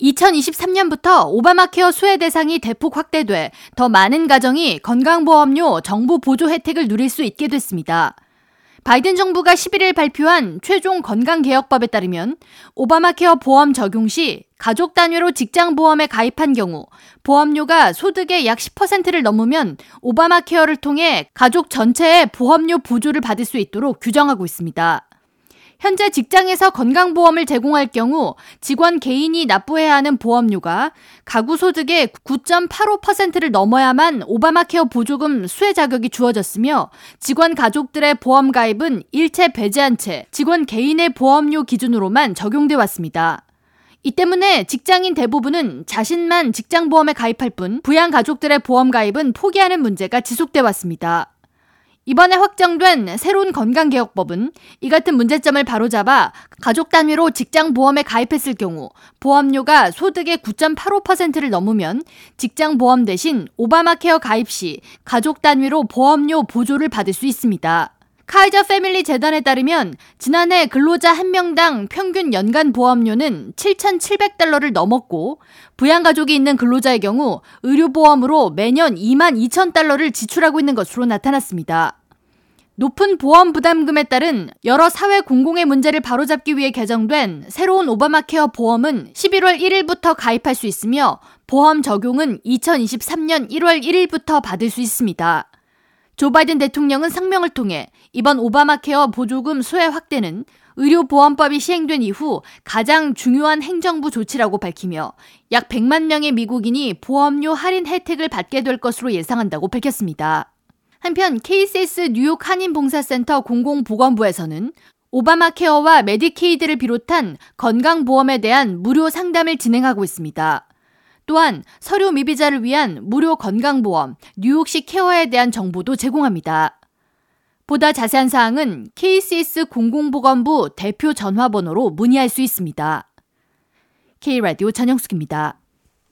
2023년부터 오바마 케어 수혜 대상이 대폭 확대돼 더 많은 가정이 건강보험료 정부 보조 혜택을 누릴 수 있게 됐습니다. 바이든 정부가 11일 발표한 최종 건강개혁법에 따르면 오바마 케어 보험 적용 시 가족 단위로 직장 보험에 가입한 경우 보험료가 소득의 약 10%를 넘으면 오바마 케어를 통해 가족 전체의 보험료 보조를 받을 수 있도록 규정하고 있습니다. 현재 직장에서 건강보험을 제공할 경우 직원 개인이 납부해야 하는 보험료가 가구 소득의 9.85%를 넘어야만 오바마 케어 보조금 수혜 자격이 주어졌으며 직원 가족들의 보험 가입은 일체 배제한 채 직원 개인의 보험료 기준으로만 적용돼 왔습니다. 이 때문에 직장인 대부분은 자신만 직장보험에 가입할 뿐 부양 가족들의 보험 가입은 포기하는 문제가 지속돼 왔습니다. 이번에 확정된 새로운 건강개혁법은 이 같은 문제점을 바로잡아 가족 단위로 직장 보험에 가입했을 경우 보험료가 소득의 9.85%를 넘으면 직장 보험 대신 오바마 케어 가입 시 가족 단위로 보험료 보조를 받을 수 있습니다. 카이저 패밀리 재단에 따르면 지난해 근로자 한 명당 평균 연간 보험료는 7,700달러를 넘었고 부양가족이 있는 근로자의 경우 의료보험으로 매년 2만 2천 달러를 지출하고 있는 것으로 나타났습니다. 높은 보험 부담금에 따른 여러 사회 공공의 문제를 바로잡기 위해 개정된 새로운 오바마 케어 보험은 11월 1일부터 가입할 수 있으며 보험 적용은 2023년 1월 1일부터 받을 수 있습니다. 조 바이든 대통령은 성명을 통해 이번 오바마 케어 보조금 수혜 확대는 의료보험법이 시행된 이후 가장 중요한 행정부 조치라고 밝히며 약 100만 명의 미국인이 보험료 할인 혜택을 받게 될 것으로 예상한다고 밝혔습니다. 한편 KCS 뉴욕 한인봉사센터 공공보건부에서는 오바마 케어와 메디케이드를 비롯한 건강보험에 대한 무료 상담을 진행하고 있습니다. 또한 서류 미비자를 위한 무료 건강보험, 뉴욕시 케어에 대한 정보도 제공합니다. 보다 자세한 사항은 KCS 공공보건부 대표 전화번호로 문의할 수 있습니다. K라디오 전영숙입니다.